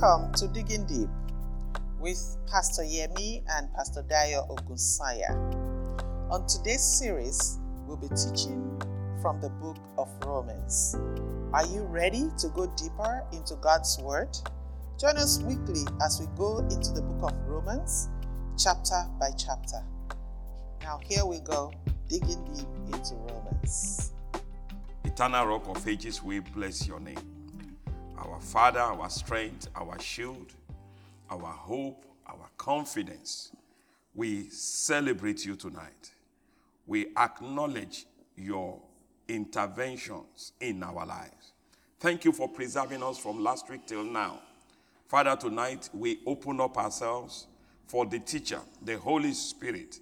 Welcome to Digging Deep with Pastor Yemi and Pastor Dayo Ogunsaya. On today's series, we'll be teaching from the book of Romans. Are you ready to go deeper into God's Word? Join us weekly as we go into the book of Romans, chapter by chapter. Now, here we go, digging deep into Romans. Eternal Rock of Ages, we bless your name. Our Father, our strength, our shield, our hope, our confidence. We celebrate you tonight. We acknowledge your interventions in our lives. Thank you for preserving us from last week till now. Father, tonight we open up ourselves for the teacher, the Holy Spirit,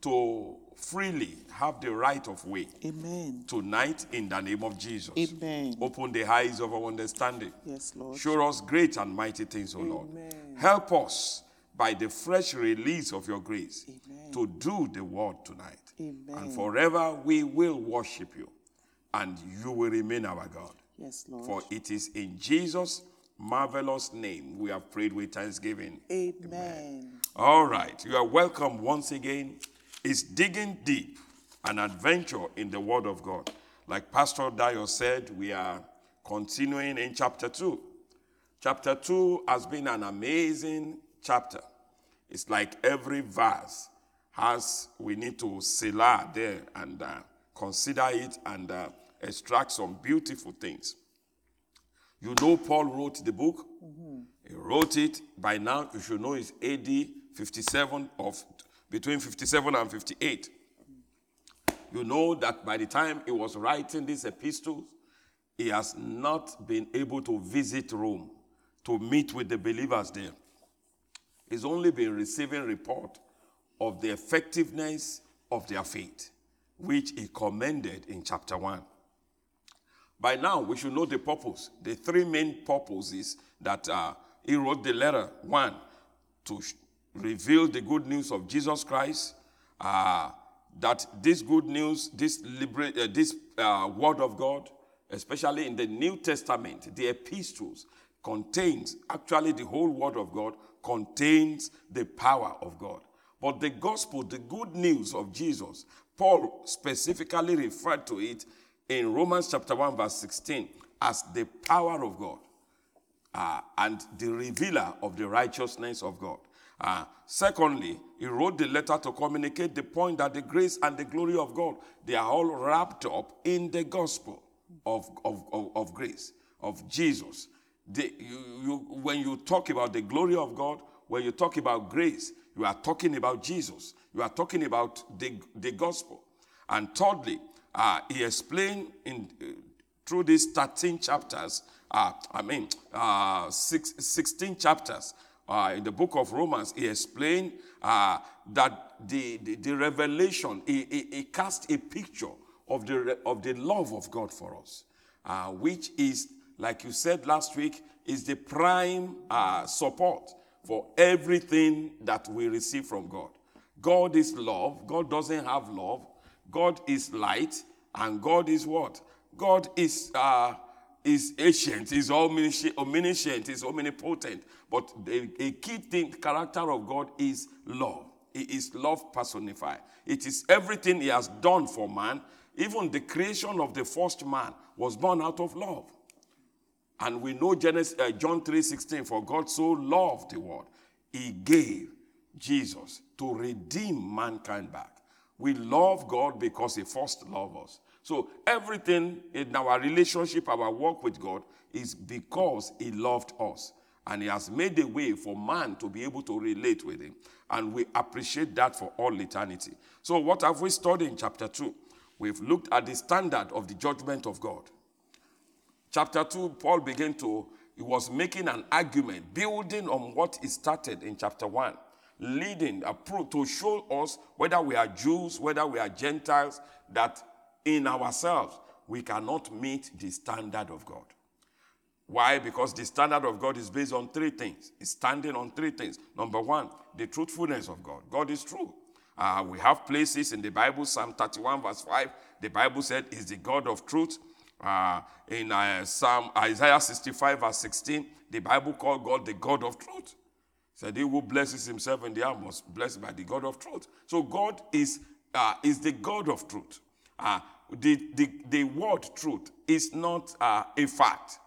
to freely have the right of way Amen. tonight in the name of Jesus. Amen. Open the eyes of our understanding. Yes, Lord. Show us great and mighty things, O Lord. Help us by the fresh release of your grace Amen. to do the word tonight. Amen. And forever we will worship you, and you will remain our God. Yes, Lord. For it is in Jesus' marvelous name we have prayed with thanksgiving. Amen. All right, you are welcome once again. It's digging deep, an adventure in the Word of God. Like Pastor Dayo said, we are continuing in chapter 2. Chapter 2 has been an amazing chapter. It's like every verse has, we need to selah there and uh, consider it and uh, extract some beautiful things. You know, Paul wrote the book. He wrote it. By now, you should know it's AD 57 of between 57 and 58. You know that by the time he was writing these epistles, he has not been able to visit Rome to meet with the believers there. He's only been receiving report of the effectiveness of their faith, which he commended in chapter 1. By now, we should know the purpose. The three main purposes that uh, he wrote the letter one, to reveal the good news of Jesus Christ, uh, that this good news, this, uh, this uh, word of God, especially in the New Testament, the epistles, contains actually the whole word of God contains the power of God. But the gospel, the good news of Jesus, Paul specifically referred to it in Romans chapter 1, verse 16, as the power of God uh, and the revealer of the righteousness of God. Uh, secondly, he wrote the letter to communicate the point that the grace and the glory of God, they are all wrapped up in the gospel of, of, of, of grace, of Jesus. The, you, you, when you talk about the glory of God, when you talk about grace, you are talking about Jesus. You are talking about the, the gospel. And thirdly, uh, he explained in, uh, through these 13 chapters, uh, I mean, six, 16 chapters uh, in the book of Romans, he explained uh, that the, the, the revelation, he, he, he cast a picture of the, of the love of God for us, uh, which is, like you said last week, is the prime uh, support for everything that we receive from God. God is love. God doesn't have love. God is light, and God is what? God is uh, is ancient, is omniscient, is omnipotent. But the, a key thing, character of God is love. He is love personified. It is everything He has done for man. Even the creation of the first man was born out of love. And we know Genesis, uh, John 3:16, for God so loved the world, He gave Jesus to redeem mankind back. We love God because He first loved us. So everything in our relationship, our work with God, is because He loved us. And He has made a way for man to be able to relate with Him. And we appreciate that for all eternity. So, what have we studied in chapter 2? We've looked at the standard of the judgment of God. Chapter 2, Paul began to, he was making an argument, building on what he started in chapter 1, leading a pro- to show us whether we are Jews, whether we are Gentiles, that in ourselves we cannot meet the standard of God. Why? Because the standard of God is based on three things. It's standing on three things. Number one, the truthfulness of God. God is true. Uh, we have places in the Bible, Psalm 31, verse 5. The Bible said, is the God of truth. Uh, in uh, Psalm Isaiah 65 verse 16, the Bible called God the God of truth. Said he who blesses himself in the hour must blessed by the God of truth. So God is uh, is the God of truth. The, the, the word truth is not uh, a fact.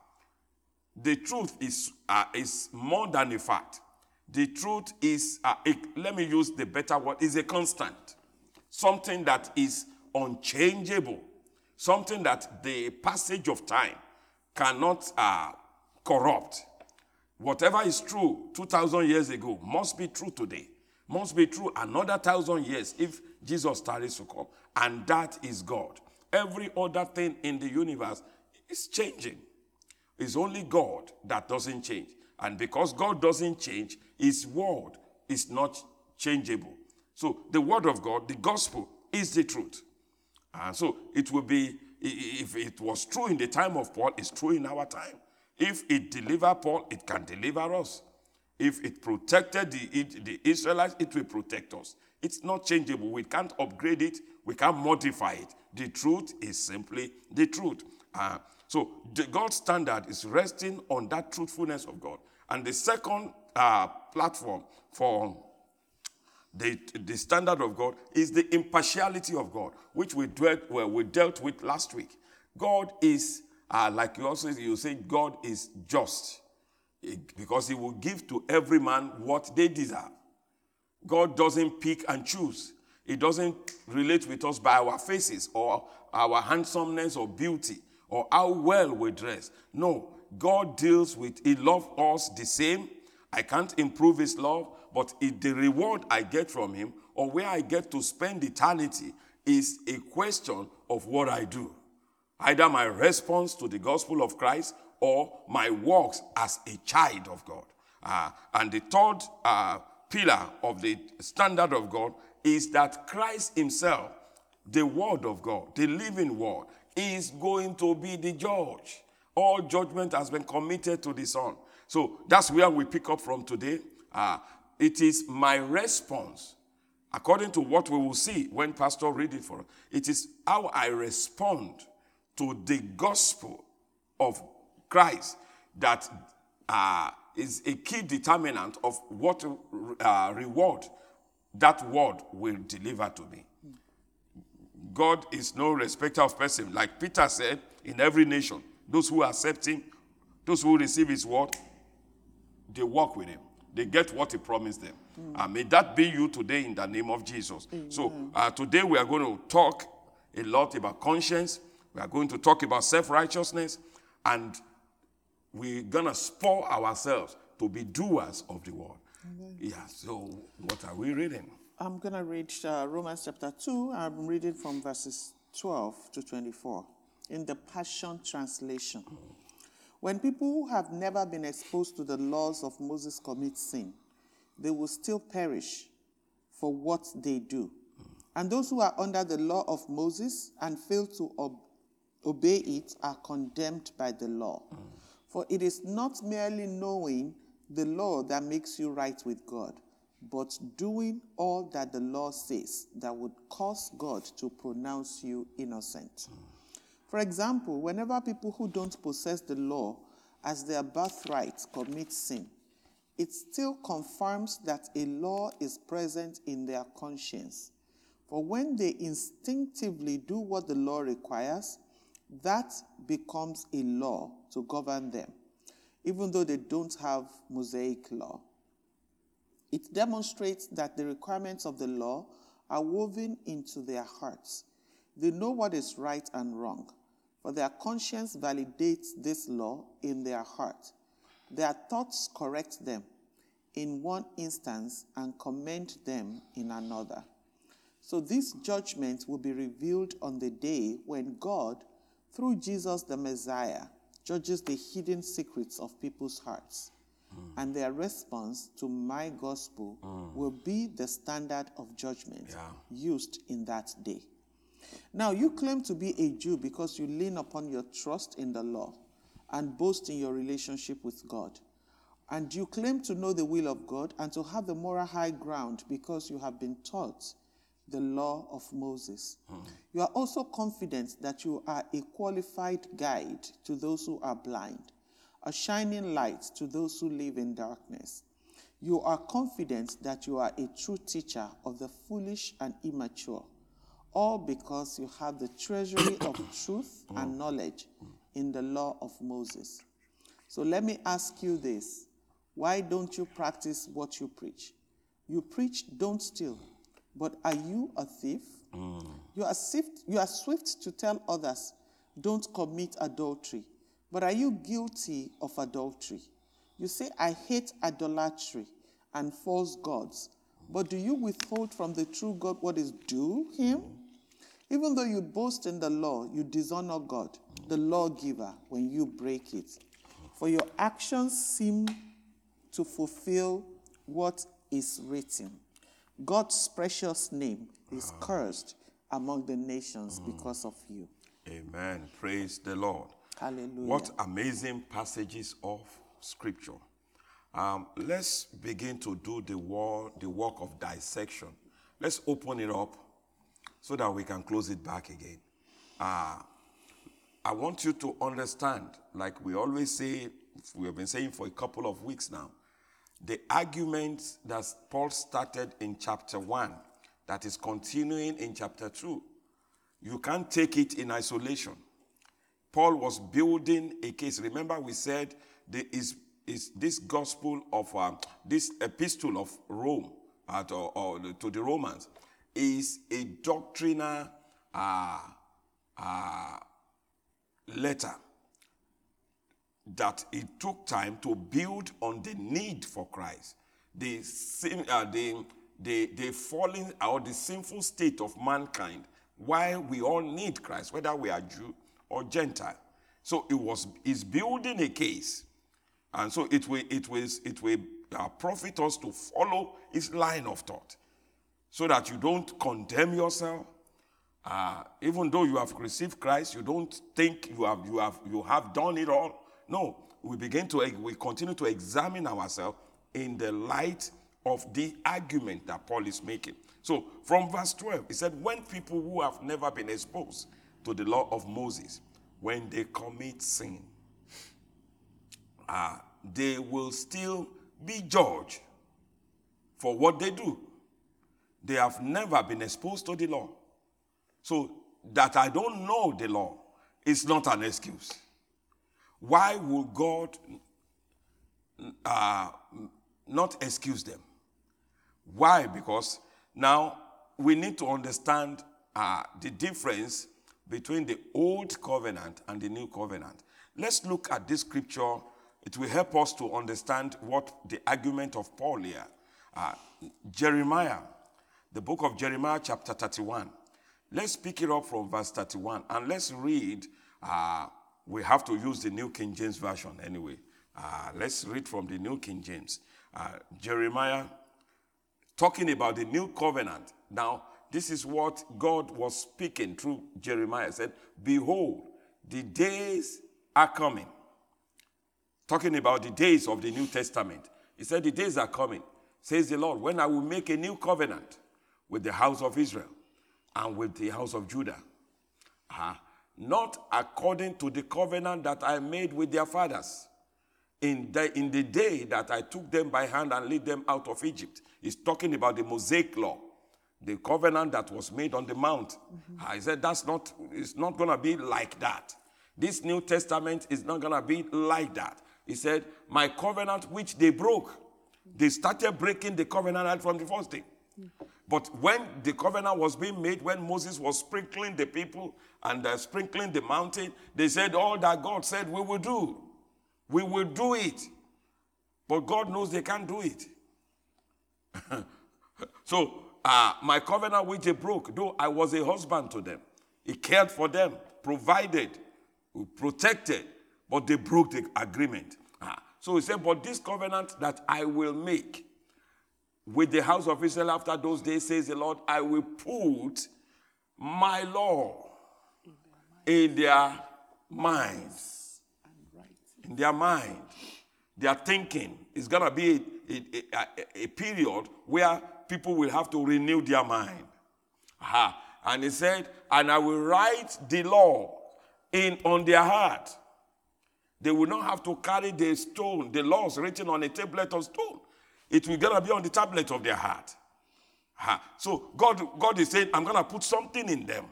The truth is, uh, is more than a fact. The truth is, uh, a, let me use the better word, is a constant. Something that is unchangeable. Something that the passage of time cannot uh, corrupt. Whatever is true 2,000 years ago must be true today. Must be true another thousand years if Jesus starts to come. And that is God. Every other thing in the universe is changing. It's only God that doesn't change. And because God doesn't change, His word is not changeable. So the word of God, the gospel, is the truth. And so it will be, if it was true in the time of Paul, it's true in our time. If it delivered Paul, it can deliver us. If it protected the, the Israelites, it will protect us. It's not changeable. We can't upgrade it, we can't modify it. The truth is simply the truth. Uh, so the God's standard is resting on that truthfulness of God. And the second uh, platform for the, the standard of God is the impartiality of God, which we dealt, well, we dealt with last week. God is, uh, like you also you say, God is just because he will give to every man what they deserve. God doesn't pick and choose. He doesn't relate with us by our faces or our handsomeness or beauty or how well we dress. No, God deals with, He loves us the same. I can't improve His love, but it, the reward I get from Him or where I get to spend eternity is a question of what I do. Either my response to the gospel of Christ or my works as a child of God. Uh, and the third uh, pillar of the standard of God is that Christ Himself, the Word of God, the living Word, is going to be the judge. All judgment has been committed to the Son. So that's where we pick up from today. Uh, it is my response, according to what we will see when Pastor read it for us. It is how I respond to the gospel of Christ that uh, is a key determinant of what uh, reward that word will deliver to me. God is no respecter of person. Like Peter said, in every nation, those who accept him, those who receive his word, they walk with him. They get what he promised them. Mm. Uh, may that be you today in the name of Jesus. So uh, today we are going to talk a lot about conscience. We are going to talk about self-righteousness. And we're going to spur ourselves to be doers of the word. Yeah, so what are we reading? I'm going to read uh, Romans chapter 2. I'm reading from verses 12 to 24 in the Passion Translation. When people who have never been exposed to the laws of Moses commit sin, they will still perish for what they do. And those who are under the law of Moses and fail to ob- obey it are condemned by the law. Mm. For it is not merely knowing the law that makes you right with God, but doing all that the law says that would cause God to pronounce you innocent. For example, whenever people who don't possess the law as their birthright commit sin, it still confirms that a law is present in their conscience. For when they instinctively do what the law requires, that becomes a law to govern them even though they don't have Mosaic law. It demonstrates that the requirements of the law are woven into their hearts. They know what is right and wrong, for their conscience validates this law in their heart. Their thoughts correct them in one instance and commend them in another. So this judgment will be revealed on the day when God, through Jesus the Messiah, judges the hidden secrets of people's hearts. Mm. And their response to my gospel mm. will be the standard of judgment yeah. used in that day. Now, you claim to be a Jew because you lean upon your trust in the law and boast in your relationship with God. And you claim to know the will of God and to have the moral high ground because you have been taught the law of Moses. You are also confident that you are a qualified guide to those who are blind, a shining light to those who live in darkness. You are confident that you are a true teacher of the foolish and immature, all because you have the treasury of truth and mm. knowledge in the law of Moses. So let me ask you this why don't you practice what you preach? You preach, don't steal. But are you a thief? Mm. You, are swift, you are swift to tell others, don't commit adultery. But are you guilty of adultery? You say, I hate idolatry and false gods. But do you withhold from the true God what is due him? Even though you boast in the law, you dishonor God, the lawgiver, when you break it. For your actions seem to fulfill what is written. God's precious name is cursed among the nations because of you. Amen. Praise the Lord. Hallelujah. What amazing passages of scripture. Um, let's begin to do the, war, the work of dissection. Let's open it up so that we can close it back again. Uh, I want you to understand, like we always say, we have been saying for a couple of weeks now, the argument that Paul started in chapter 1, that is continuing in chapter 2, you can't take it in isolation. Paul was building a case. Remember, we said there is, is this gospel of uh, this epistle of Rome uh, to, or to the Romans is a doctrinal uh, uh, letter that it took time to build on the need for Christ, the, uh, the, the, the falling or the sinful state of mankind, why we all need Christ, whether we are Jew or Gentile. So it was is building a case, and so it will it will it will uh, profit us to follow his line of thought, so that you don't condemn yourself. Uh, even though you have received Christ, you don't think you have you have you have done it all. No, we begin to we continue to examine ourselves in the light of the argument that Paul is making. So from verse 12, he said, When people who have never been exposed to the law of Moses, when they commit sin, uh, they will still be judged for what they do. They have never been exposed to the law. So that I don't know the law is not an excuse. Why would God uh, not excuse them? Why? Because now we need to understand uh, the difference between the old covenant and the new covenant. Let's look at this scripture. It will help us to understand what the argument of Paul here. Uh, Jeremiah, the book of Jeremiah, chapter 31. Let's pick it up from verse 31 and let's read. Uh, we have to use the New King James Version anyway. Uh, let's read from the New King James. Uh, Jeremiah talking about the new covenant. Now, this is what God was speaking through Jeremiah. He said, Behold, the days are coming. Talking about the days of the New Testament. He said, The days are coming, says the Lord, when I will make a new covenant with the house of Israel and with the house of Judah. Uh, not according to the covenant that I made with their fathers in the, in the day that I took them by hand and led them out of Egypt. He's talking about the Mosaic law, the covenant that was made on the mount. Mm-hmm. I said that's not, it's not going to be like that. This New Testament is not going to be like that. He said, My covenant which they broke, they started breaking the covenant right from the first day. Mm-hmm. But when the covenant was being made, when Moses was sprinkling the people and uh, sprinkling the mountain, they said, All that God said we will do. We will do it. But God knows they can't do it. so, uh, my covenant which they broke, though I was a husband to them, He cared for them, provided, protected, but they broke the agreement. Uh, so He said, But this covenant that I will make with the house of Israel after those days, says the Lord, I will put my law in their minds. In their mind. Their thinking is going to be a, a, a, period where people will have to renew their mind. Aha. And he said, And I will write the law in on their heart. They will not have to carry the stone, the laws written on a tablet of stone. It will gonna be on the tablet of their heart. Aha. So God, God is saying, I'm gonna put something in them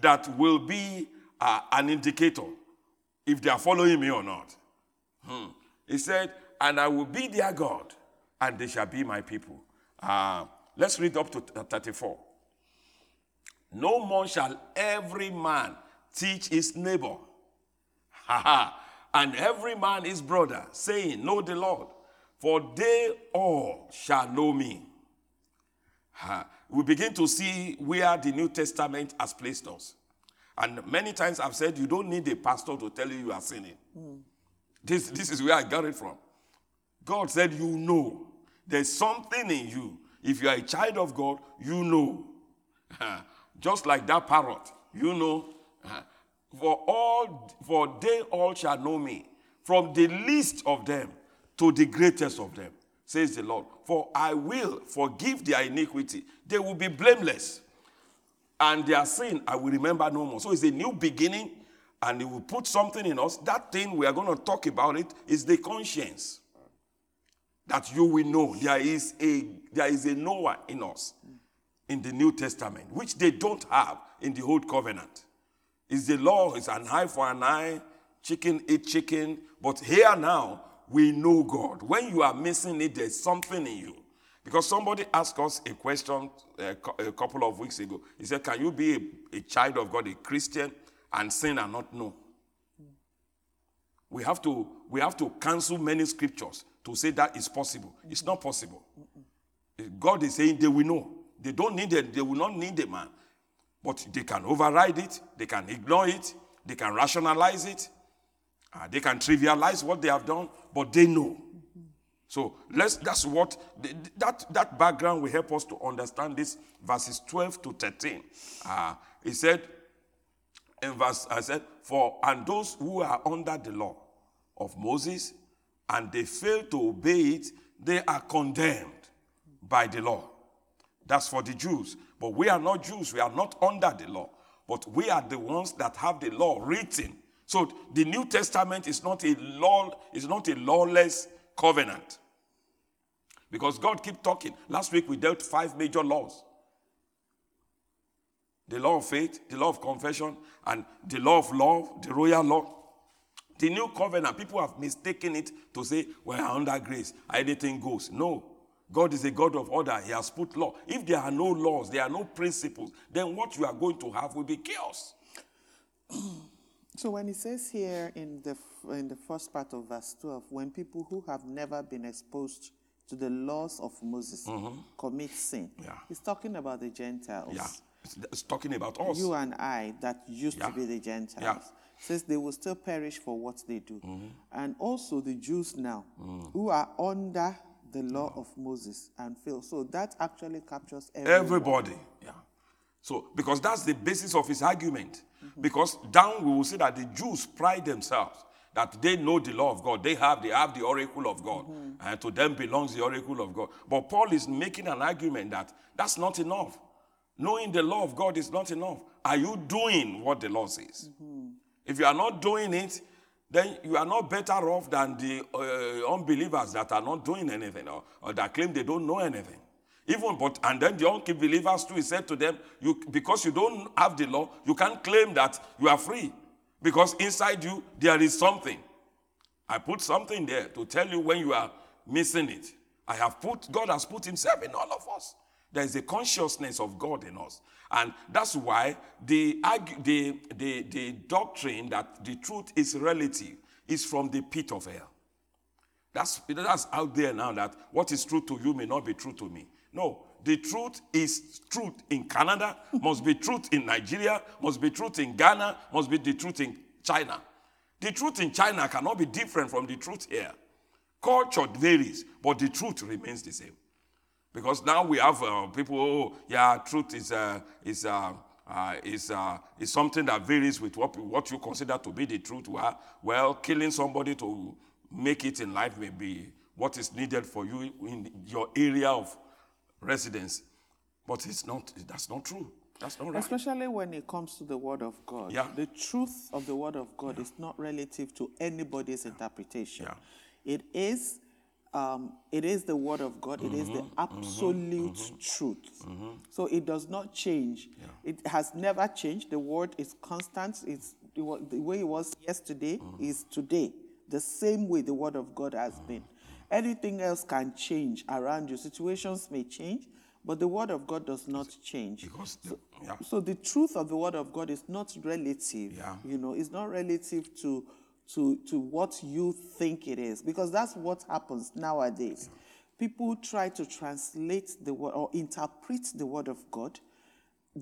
that will be uh, an indicator if they are following me or not. Hmm. He said, And I will be their God, and they shall be my people. Uh, let's read up to 34. No more shall every man teach his neighbor, and every man his brother, saying, Know the Lord, for they all shall know me. We begin to see where the New Testament has placed us. And many times I've said, You don't need a pastor to tell you you are sinning. Mm. This, this is where I got it from. God said, You know. There's something in you. If you are a child of God, you know. Just like that parrot, you know. For all, for they all shall know me, from the least of them to the greatest of them, says the Lord. For I will forgive their iniquity. They will be blameless. And their sin I will remember no more. So it's a new beginning, and it will put something in us. That thing we are going to talk about it is the conscience that you will know there is a there is a Noah in us in the New Testament, which they don't have in the Old Covenant. Is the law is an eye for an eye, chicken eat chicken, but here now we know God. When you are missing it, there's something in you. Because somebody asked us a question a, uh, a couple of weeks ago. He said, Can you be a, a child of God, a Christian, and sin and not know? We have to we have to cancel many scriptures to say that is possible. It's not possible. God is saying they will know. They don't need it, they will not need a man. But they can override it, they can ignore it, they can rationalize it, uh, they can trivialize what they have done, but they know. So let's that's what that that background will help us to understand this verses 12 to 13. Uh, he said in verse I said, For and those who are under the law of Moses and they fail to obey it, they are condemned by the law. That's for the Jews. But we are not Jews, we are not under the law, but we are the ones that have the law written. So the New Testament is not a law, is not a lawless covenant. Because God keep talking. Last week we dealt five major laws. The law of faith, the law of confession, and the law of love, the royal law. The new covenant, people have mistaken it to say, we're under grace, anything goes. No. God is a God of order. He has put law. If there are no laws, there are no principles, then what you are going to have will be chaos. So when it says here in the in the first part of verse 12, when people who have never been exposed to the laws of Moses mm-hmm. commit sin, yeah. he's talking about the Gentiles. Yeah, it's, talking about us. You and I that used yeah. to be the Gentiles. Yeah says they will still perish for what they do. Mm-hmm. And also the Jews now, mm. who are under the law of Moses and fail. So that actually captures everyone. everybody. Yeah. So because that's the basis of his argument. Mm-hmm. Because down we will see that the Jews pride themselves that they know the law of God. They have they have the oracle of God, mm-hmm. and to them belongs the oracle of God. But Paul is making an argument that that's not enough. Knowing the law of God is not enough. Are you doing what the law says? Mm-hmm. If you are not doing it, then you are not better off than the uh, unbelievers that are not doing anything or, or, that claim they don't know anything. Even but and then the unbelievers too, he said to them, you because you don't have the law, you can't claim that you are free. Because inside you there is something. I put something there to tell you when you are missing it. I have put God has put himself in all of us. There is a consciousness of God in us. And that's why the, the, the, the doctrine that the truth is relative is from the pit of hell. That's, that's out there now that what is true to you may not be true to me. No, the truth is truth in Canada, must be truth in Nigeria, must be truth in Ghana, must be the truth in China. The truth in China cannot be different from the truth here. Culture varies, but the truth remains the same. Because now we have uh, people, oh, yeah, truth is, uh, is, uh, uh, is, uh, is something that varies with what, what you consider to be the truth. Well, well, killing somebody to make it in life may be what is needed for you in your area of residence. But it's not, that's not true. That's not right. Especially when it comes to the Word of God. Yeah. The truth of the Word of God is not relative to anybody's interpretation. Yeah. It is. Um, it is the word of God. It is the Mm-hmm. absolute truth. So it does not change. It has never changed. The word is constant. It's it the way it was yesterday Mm-hmm. is today. The same way the word of God has been. Anything else can change around you. Situations may change, but the word of God does not change. Because, the, yeah. So the truth of the word of God is not relative. Yeah. You know, it's not relative to to to what you think it is because that's what happens nowadays. People try to translate the word or interpret the word of God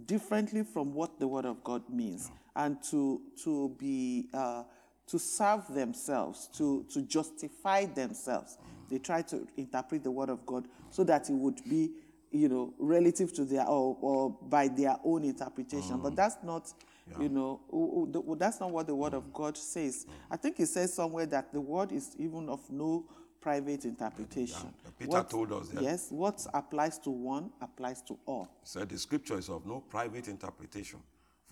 differently from what the word of God means and to to be uh, to serve themselves to to justify themselves. They try to interpret the word of God so that it would be you know relative to their or, or by their own interpretation. But mm. that's not you know o- o- the- that's not what the word of God says. I think it says somewhere that the word is even of no private interpretation. Peter told us that. yes what applies to one applies to all. Said the scripture is of no private interpretation.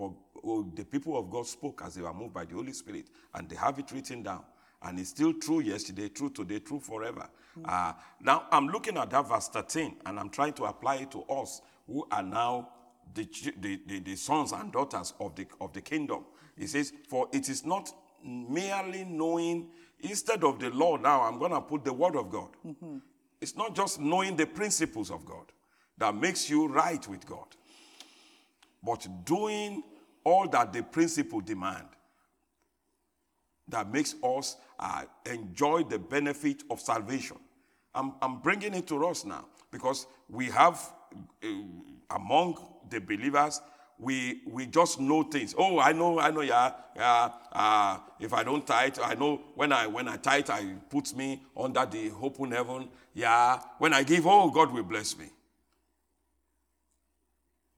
For oh, the people of God spoke as they were moved by the Holy Spirit, and they have it written down. And it's still true yesterday, true today, true forever. Uh, now, I'm looking at that verse 13, and I'm trying to apply it to us who are now the, the, the, the sons and daughters of the, of the kingdom. He says, For it is not merely knowing, instead of the law, now I'm going to put the word of God. It's not just knowing the principles of God that makes you right with God, but doing all that the principle demand that makes us uh, enjoy the benefit of salvation. I'm, I'm bringing it to us now because we have uh, among the believers, we, we just know things. Oh, I know, I know, yeah, yeah. Uh, if I don't tithe, I know when I when I tithe, I puts me under the open heaven. Yeah, when I give, oh, God will bless me.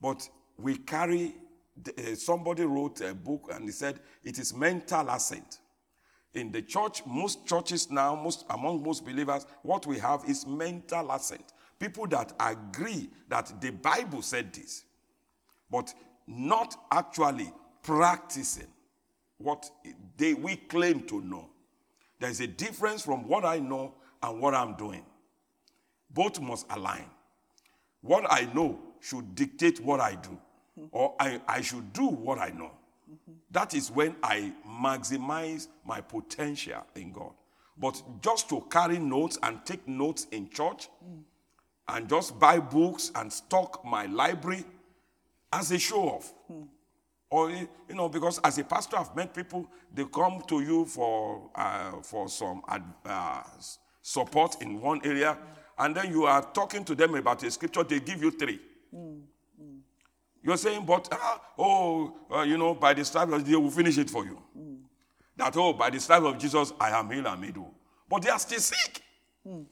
But we carry, Uh, somebody wrote a book and he said it is mental assent. In the church, most churches now, most among most believers, what we have is mental assent. People that agree that the Bible said this, but not actually practicing what they we claim to know. There is a difference from what I know and what I'm doing. Both must align. What I know should dictate what I do, Mm-hmm. or I, I should do what I know. Mm-hmm. That is when I maximize my potential in God. But just to carry notes and take notes in church mm. and just buy books and stock my library as a show off. Mm. Or, you know, because as a pastor, I've met people, they come to you for, uh, for some uh, support in one area, mm. and then you are talking to them about a scripture, they give you three. You're saying, but, ah, oh, uh, you know, by the stripe of Jesus, they will finish it for you. Hmm. That, oh, by the stripe of Jesus, I am healed and made whole. But they are still sick. Hmm.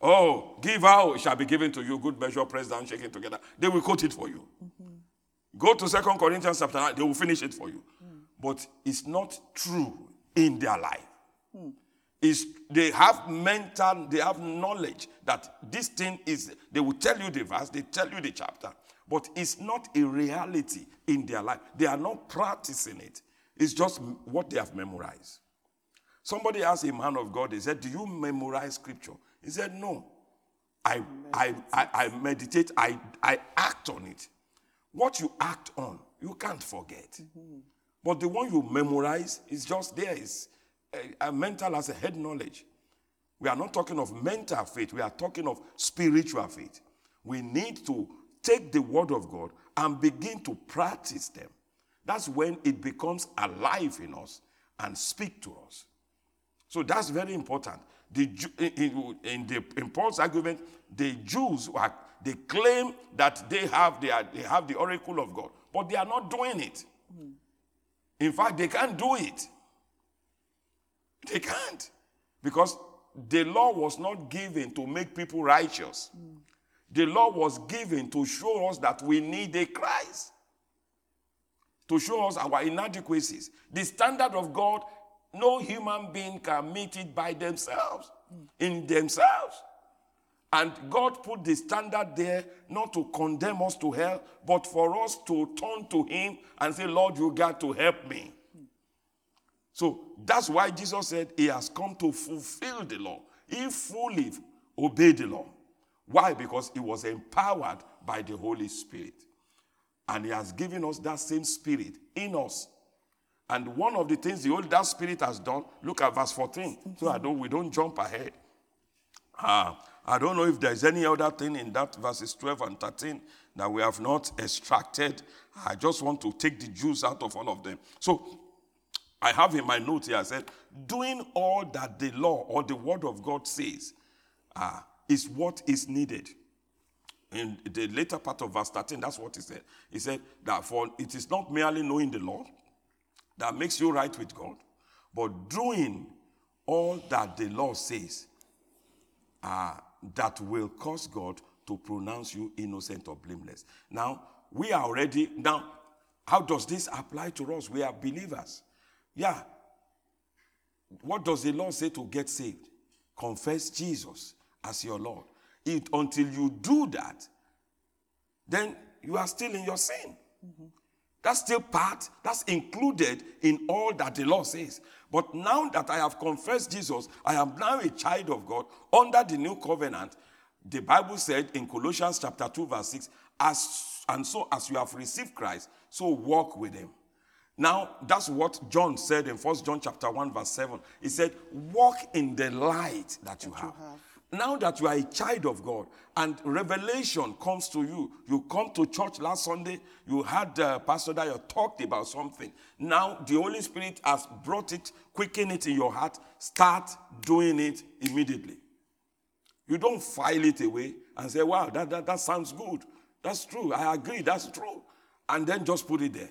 Oh, give out, it shall be given to you, good measure, pressed down, shaken together. They will quote it for you. Mm-hmm. Go to Second Corinthians chapter 9, they will finish it for you. Hmm. But it's not true in their life. It's, they have mental, they have knowledge that this thing is, they will tell you the verse, they tell you the chapter, but it's not a reality in their life. They are not practicing it. It's just what they have memorized. Somebody asked a man of God, he said, Do you memorize scripture? He said, No. I, I, I, I meditate, I, I act on it. What you act on, you can't forget. But the one you memorize is just there, is a, a mental as a head knowledge. We are not talking of mental faith, we are talking of spiritual faith. We need to take the word of God and begin to practice them. That's when it becomes alive in us and speak to us. So that's very important. The, in, in- the, in Paul's argument, the Jews are, they claim that they have, they, are, they have the oracle of God, but they are not doing it. In fact, they can't do it. They can't. Because the law was not given to make people righteous. The law was given to show us that we need a Christ to show us our inadequacies. The standard of God, no human being can meet it by themselves, in themselves. And God put the standard there not to condemn us to hell, but for us to turn to Him and say, Lord, you got to help me. So that's why Jesus said He has come to fulfill the law. He fully obeyed the law. Why? Because He was empowered by the Holy Spirit. And He has given us that same Spirit in us. And one of the things the Holy that Spirit has done, look at verse 14. So I don't we don't jump ahead. Uh, I don't know if there's any other thing in that verses 12 and 13 that we have not extracted. I just want to take the juice out of all of them. So I have in my notes here, I said, doing all that the law or the word of God says uh, is what is needed. In the later part of verse 13, that's what he said. He said that for it is not merely knowing the law that makes you right with God, but doing all that the law says uh, that will cause God to pronounce you innocent or blameless. Now, we are already, now, how does this apply to us? We are believers. Yeah. What does the law say to get saved? Confess Jesus as your Lord. It, until you do that, then you are still in your sin. Mm-hmm. That's still part, that's included in all that the law says. But now that I have confessed Jesus, I am now a child of God under the new covenant. The Bible said in Colossians chapter 2, verse 6, as and so as you have received Christ, so walk with him. Now, that's what John said in First John chapter 1, verse 7. He said, Walk in the light that you, that have. you have. Now that you are a child of God and revelation comes to you, you come to church last Sunday, you had uh, Pastor Dayo talked about something. Now the Holy Spirit has brought it, quicken it in your heart, start doing it immediately. You don't file it away and say, wow, that, that, that sounds good. That's true. I agree. That's true. And then just put it there.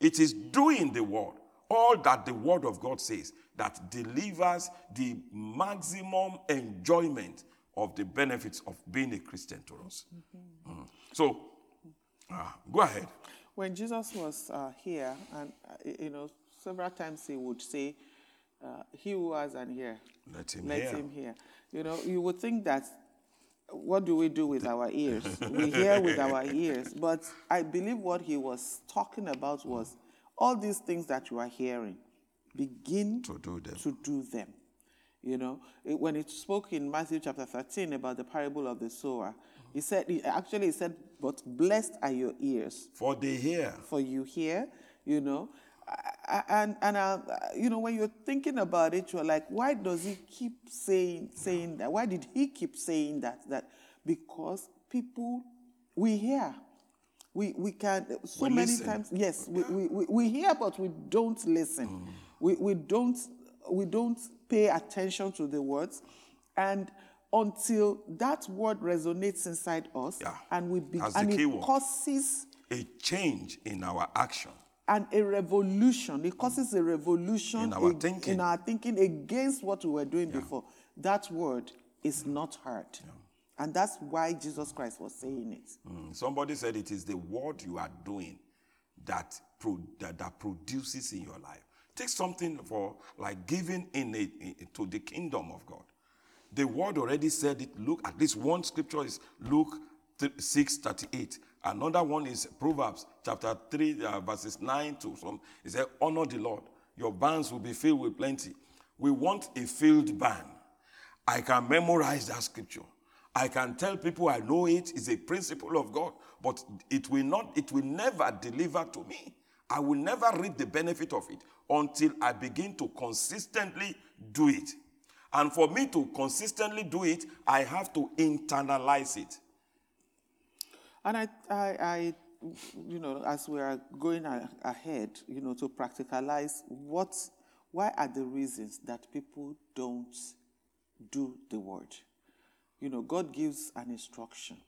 It is doing the word, all that the word of God says, that delivers the maximum enjoyment of the benefits of being a Christian to us. Mm-hmm. Mm. So, uh, go ahead. When Jesus was uh, here, and uh, you know, several times he would say, uh, "He who has an ear, let him let hear." him hear. You know, you would think that what do we do with our ears? we hear with our ears. But I believe what he was talking about was all these things that you are hearing begin to do them. To do them. You know, it, when it spoke in Matthew chapter 13 about the parable of the sower, he said, he, actually, he said, but blessed are your ears. For they hear. For you hear, you know. And, and uh, you know, when you're thinking about it, you're like, why does he keep saying, saying that? Why did he keep saying that? That because people, we hear. We, we can, so we many listen. times, yes, we, we, we hear, but we don't listen. Mm. We, we, don't, we don't pay attention to the words. And until that word resonates inside us yeah. and we be, and it word. causes a change in our action and a revolution it causes a revolution in our, thinking. In our thinking against what we were doing yeah. before that word is not heard. And that's why jesus christ was saying it mm. somebody said it is the word you are doing that, pro- that, that produces in your life Take something for like giving in, a, in to the kingdom of God. The word already said it. Look, at least one scripture is Luke 6 38. Another one is Proverbs chapter 3, uh, verses 9 to some. It said, Honor the Lord. Your barns will be filled with plenty. We want a filled barn. I can memorize that scripture. I can tell people I know it is a principle of God, but it will not, it will never deliver to me. I will never reap the benefit of it until I begin to consistently do it. And for me to consistently do it, I have to internalize it. And I, I, I you know, as we are going ahead, you know, to practicalize what, why are the reasons that people don't do the word? You know, God gives an instruction,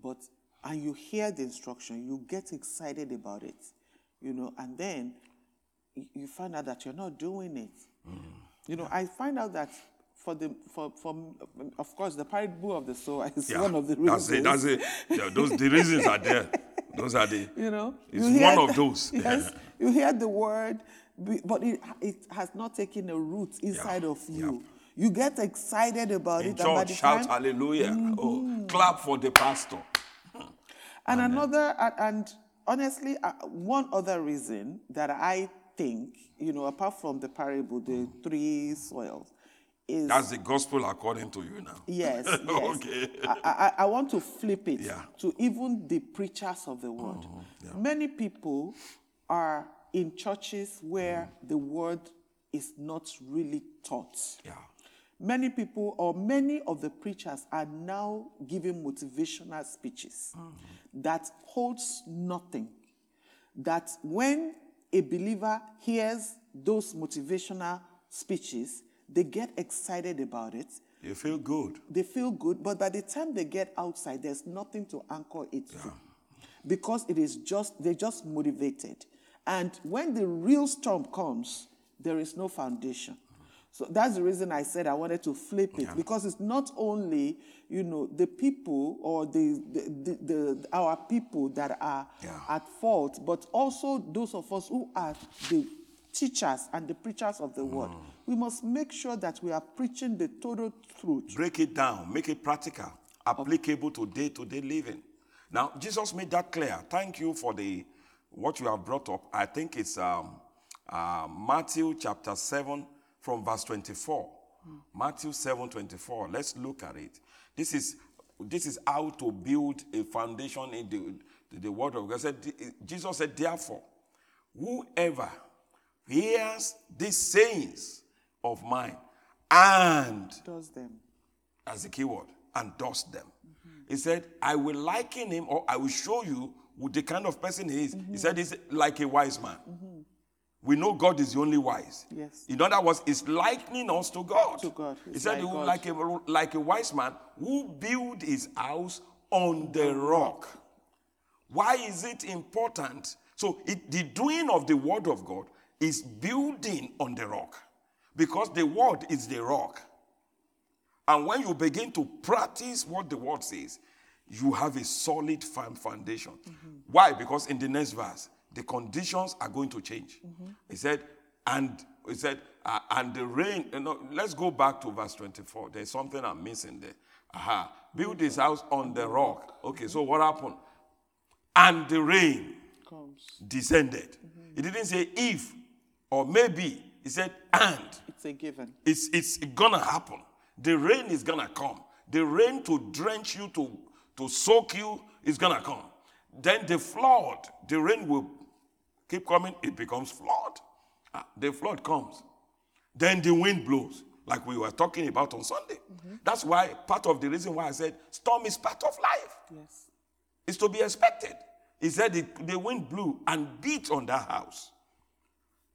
but and you hear the instruction, you get excited about it, you know, and then you find out that you're not doing it. Mm. You know, I find out that for the for for of course the parable of the sower is yeah, one of the reasons. That's it. That's it. Yeah, those the reasons are there. Those are the. You know, it's you one of those. Yes, you hear the word, but it it has not taken a root inside yeah, of you. You get excited about it, and by the shout time, hallelujah. Oh, clap for the pastor. And another, and, and honestly, uh, one other reason that I think, you know, apart from the parable, the three soils, is That's the gospel according to you now. yes, yes. Okay. I, I, I want to flip it Yeah. to even the preachers of the word. Many people are in churches where the word is not really taught. Yeah. Many people or many of the preachers are now giving motivational speeches that holds nothing. That when a believer hears those motivational speeches, they get excited about it. They feel good. They feel good, but by the time they get outside, there's nothing to anchor it to. Because it is just, they're just motivated. And when the real storm comes, there is no foundation. So that's the reason I said I wanted to flip it because it's not only you know the people or the, the, the, the our people that are Yeah. at fault, but also those of us who are the teachers and the preachers of the word. We must make sure that we are preaching the total truth. Break it down, make it practical, applicable to day to day living. Now, Jesus made that clear. Thank you for the what you have brought up. I think it's um, uh, Matthew chapter 7 from verse 24. Matthew 7 24. Let's look at it. This is this is how to build a foundation in the, the, the word of God. Said, Jesus said, therefore, whoever hears these sayings of mine and Does them. as a keyword and does them. He said, I will liken him or I will show you who the kind of person he is. He said, he's like a wise man. Mm-hmm. We know God is the only wise. Yes. In other words, it's likening us to God. To God. He said, like like a, like a wise man who built his house on the rock. Why is it important? So, it, the doing of the word of God is building on the rock because the word is the rock. And when you begin to practice what the word says, you have a solid, firm foundation. Mm-hmm. Why? Because in the next verse, the conditions are going to change. He said, and he said, uh, and the rain. You know, let's go back to verse 24. There's something I'm missing there. Aha. Build his house on the rock. Okay, so what happened? And the rain Comes. descended. He didn't say if or maybe. He said and. It's a given. It's, it's gonna happen. The rain is gonna come. The rain to drench you, to, to soak you, is gonna come. Then the flood, the rain will keep coming, it becomes flood. Ah, the flood comes. Then the wind blows, like we were talking about on Sunday. Mm-hmm. That's why part of the reason why I said storm is part of life. Yes. It's to be expected. He said the, the wind blew and beat on that house,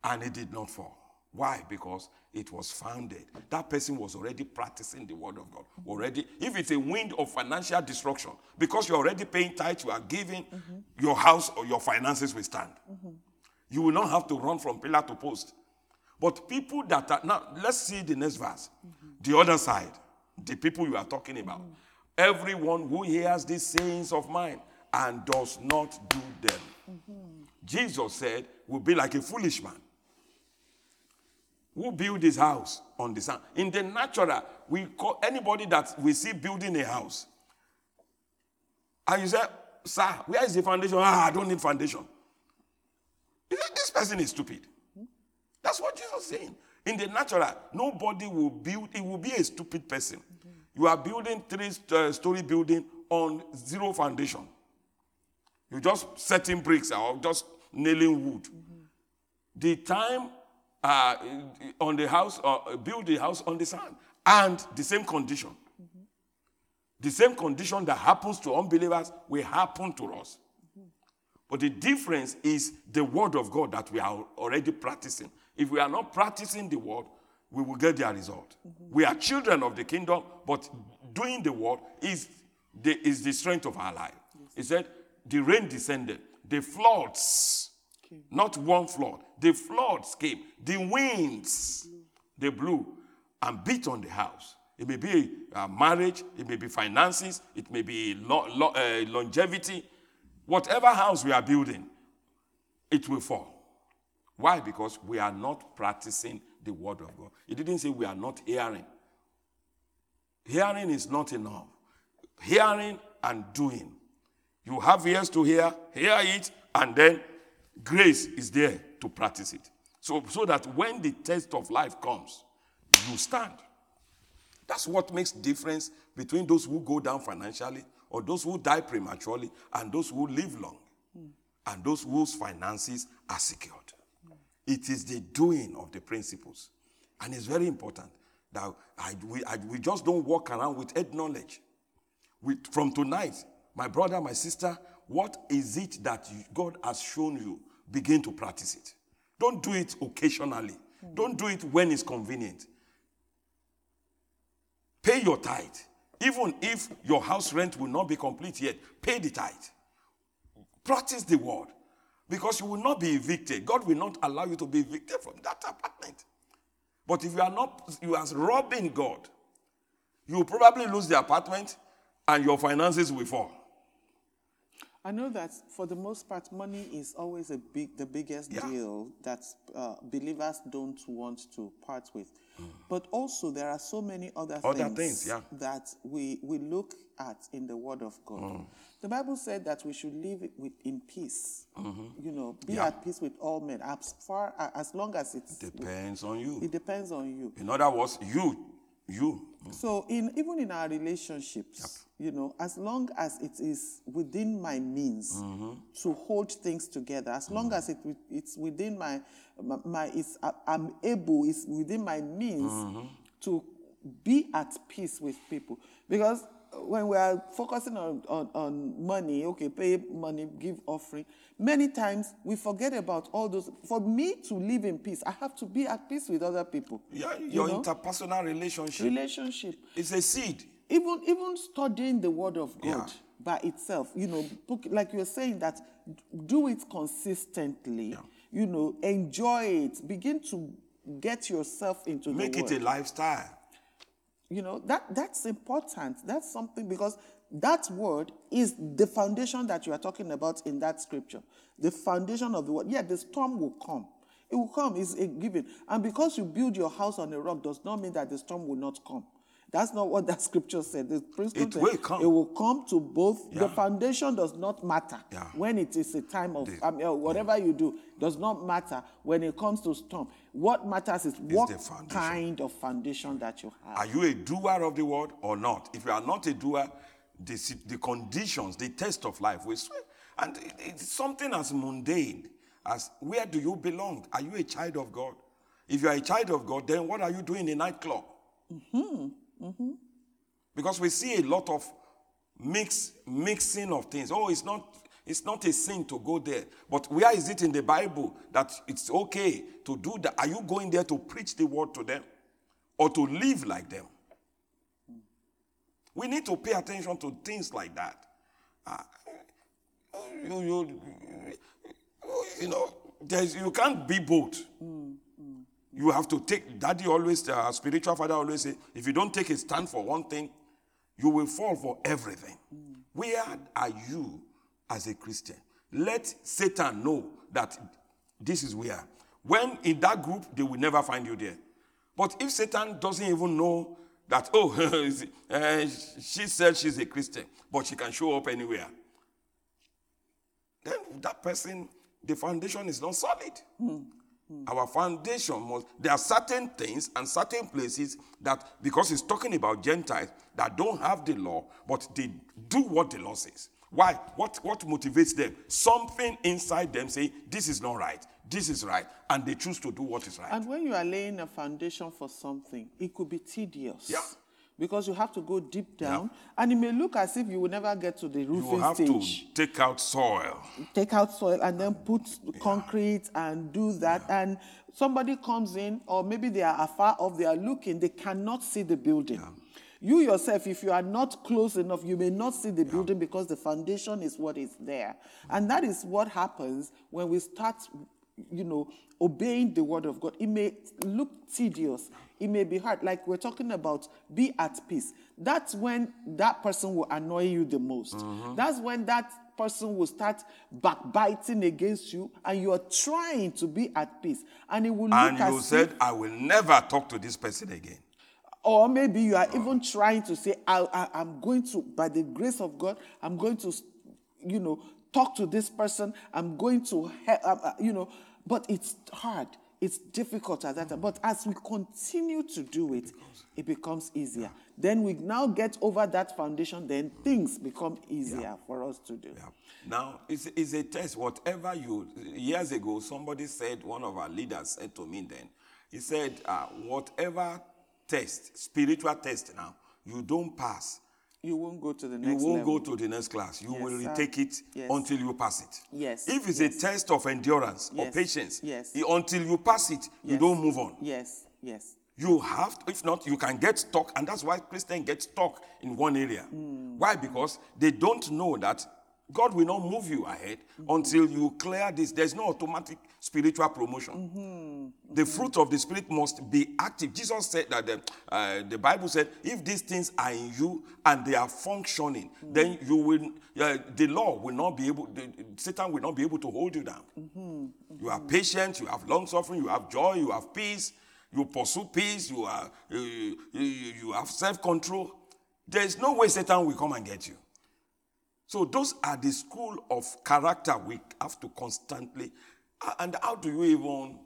and it did not fall. Why? Because it was founded. That person was already practicing the word of God. Mm-hmm. Already, if it's a wind of financial destruction, because you're already paying tithes, you are giving, mm-hmm. your house or your finances will stand. You will not have to run from pillar to post. But people that are now, let's see the next verse. The other side, the people you are talking about. Everyone who hears these sayings of mine and does not do them. Jesus said, will be like a foolish man who built his house on the sand. In the natural, we call anybody that we see building a house. And you say, Sir, where is the foundation? Ah, I don't need foundation. You say, This person is stupid. That's what Jesus is saying. In the natural, nobody will build, it will be a stupid person. You are building three uh, story building on zero foundation. You're just setting bricks or just nailing wood. The time uh, on the house, uh, build the house on the sand, and the same condition. The same condition that happens to unbelievers will happen to us. But the difference is the word of God that we are already practicing. If we are not practicing the word, we will get their result. We are children of the kingdom, but doing the word is the, is the strength of our life. He said, the rain descended, the floods, not one flood, the floods came, the winds, they blew and beat on the house. It may be uh, marriage, it may be finances, it may be lo- lo- uh, longevity. Whatever house we are building, it will fall. Why? Because we are not practicing the word of God. It didn't say we are not hearing. Hearing is not enough. Hearing and doing. You have ears to hear, hear it, and then grace is there to practice it. So, so that when the test of life comes, you stand. That's what makes difference between those who go down financially or those who die prematurely and those who live long and those whose finances are secured. It is the doing of the principles. And it's very important that I, we, I, we just don't walk around with head knowledge. From tonight, my brother, my sister, what is it that you, God has shown you? Begin to practice it. Don't do it occasionally. Don't do it when it's convenient. Pay your tithe. Even if your house rent will not be complete yet, pay the tithe. Practice the word. Because you will not be evicted. God will not allow you to be evicted from that apartment. But if you are not, you are robbing God, you will probably lose the apartment and your finances will fall. I know that for the most part, money is always a big, the biggest Yeah. deal that uh, believers don't want to part with. But also, there are so many other, Other things, yeah. that we, we look at in the Word of God. Mm. The Bible said that we should live with, in peace. You know, be Mm-hmm. Yeah. at peace with all men, as far as long as it Depends on you. it depends on you. In other words, you, you. So in even in our relationships, you know, as long as it is within my means mm-hmm. to hold things together, as long mm-hmm. as it it's within my my, my it's, I- I'm able, it's within my means mm-hmm. to be at peace with people. Because when we are focusing on, on, on money, okay, pay money, give offering, many times we forget about all those. For me to live in peace, I have to be at peace with other people. Yeah, You your know? interpersonal relationship relationship is a seed. Even even studying the word of god Yeah. by itself you know book- like you're saying that do it consistently you know enjoy it begin to get yourself into Make the it a lifestyle. you know that that's important. That's something because that word is the foundation that you are talking about in that scripture. The foundation of the word. Yeah the storm will come. It will come. Is a given. And because you build your house on a rock does not mean that the storm will not come that's not what that scripture said the principle It said will come. it will come to both the foundation does not matter Yeah. when it is a time of The- I mean, uh, whatever you do does not matter when it comes to storm what matters is what kind of foundation that you have Are you a doer of the word or not? If you are not a doer, the, the conditions, the test of life will swing. And it- it's something as mundane as where do you belong? Are you a child of God? If you are a child of God, then what are you doing in a nightclub? Because we see a lot of mix, mixing of things. Oh, it's not, it's not a sin to go there. But where is it in the Bible that it's okay to do that? Are you going there to preach the word to them or to live like them? We need to pay attention to things like that. Ah, you, you, you know, you can't be both. You have to take, daddy always, uh, spiritual father always say, if you don't take a stand for one thing, you will fall for everything. Where are you as a Christian? Let Satan know that this is where. When in that group, they will never find you there. But if Satan doesn't even know that, oh, uh, she said she's a Christian, but she can show up anywhere, then that person, the foundation is not solid. Hmm. Our foundation must, there are certain things and certain places that, because he's talking about Gentiles that don't have the law, but they do what the law says. Why? What, what motivates them? Something inside them say, this is not right, this is right, and they choose to do what is right. And when you are laying a foundation for something, it could be tedious. Yeah. Because you have to go deep down, and it may look as if you will never get to the roof. you roofing have stage. to take out soil. Take out soil and then put concrete and do that. And somebody comes in, or maybe they are afar off, they are looking, they cannot see the building. You yourself, if you are not close enough, you may not see the building because the foundation is what is there. And that is what happens when we start, you know, obeying the word of God. It may look tedious, it may be hard. Like we're talking about, be at peace. That's when that person will annoy you the most. That's when that person will start backbiting against you, and you are trying to be at peace. And it will look And as you if said, I will never talk to this person again. Or maybe you are even trying to say, I, I, I'm going to, by the grace of God, I'm going to, you know, talk to this person. I'm going to, help, uh, uh, you know, but it's hard. It's difficult at that time. But as we continue to do it, it becomes easier. Then we now get over that foundation, then things become easier for us to do. Yeah. Now, it's, it's a test. Whatever you, years ago, somebody said, one of our leaders said to me then, he said, uh, whatever test, spiritual test now, you don't pass, You won't go to the next you won't level. go to the next class. You Yes, will sir. retake it Yes. until you pass it. Yes, If it's yes. a test of endurance or patience, yes. until you pass it, you don't move on. Yes, yes. You have, to, if not, you can get stuck, and that's why Christians get stuck in one area. Hmm. Why? Because they don't know that God will not move you ahead Hmm. until you clear this. There's no automatic spiritual promotion. Hmm. The fruit of the Spirit must be active. Jesus said that the, uh, the Bible said, if these things are in you and they are functioning, Hmm. then you will, uh, the law will not be able, the, Satan will not be able to hold you down. Mm-hmm. You are patient, you have long suffering, you have joy, you have peace, you pursue peace, you, are, you, you, you have self control. There is no way Satan will come and get you. So, those are the school of character we have to constantly. And how do you even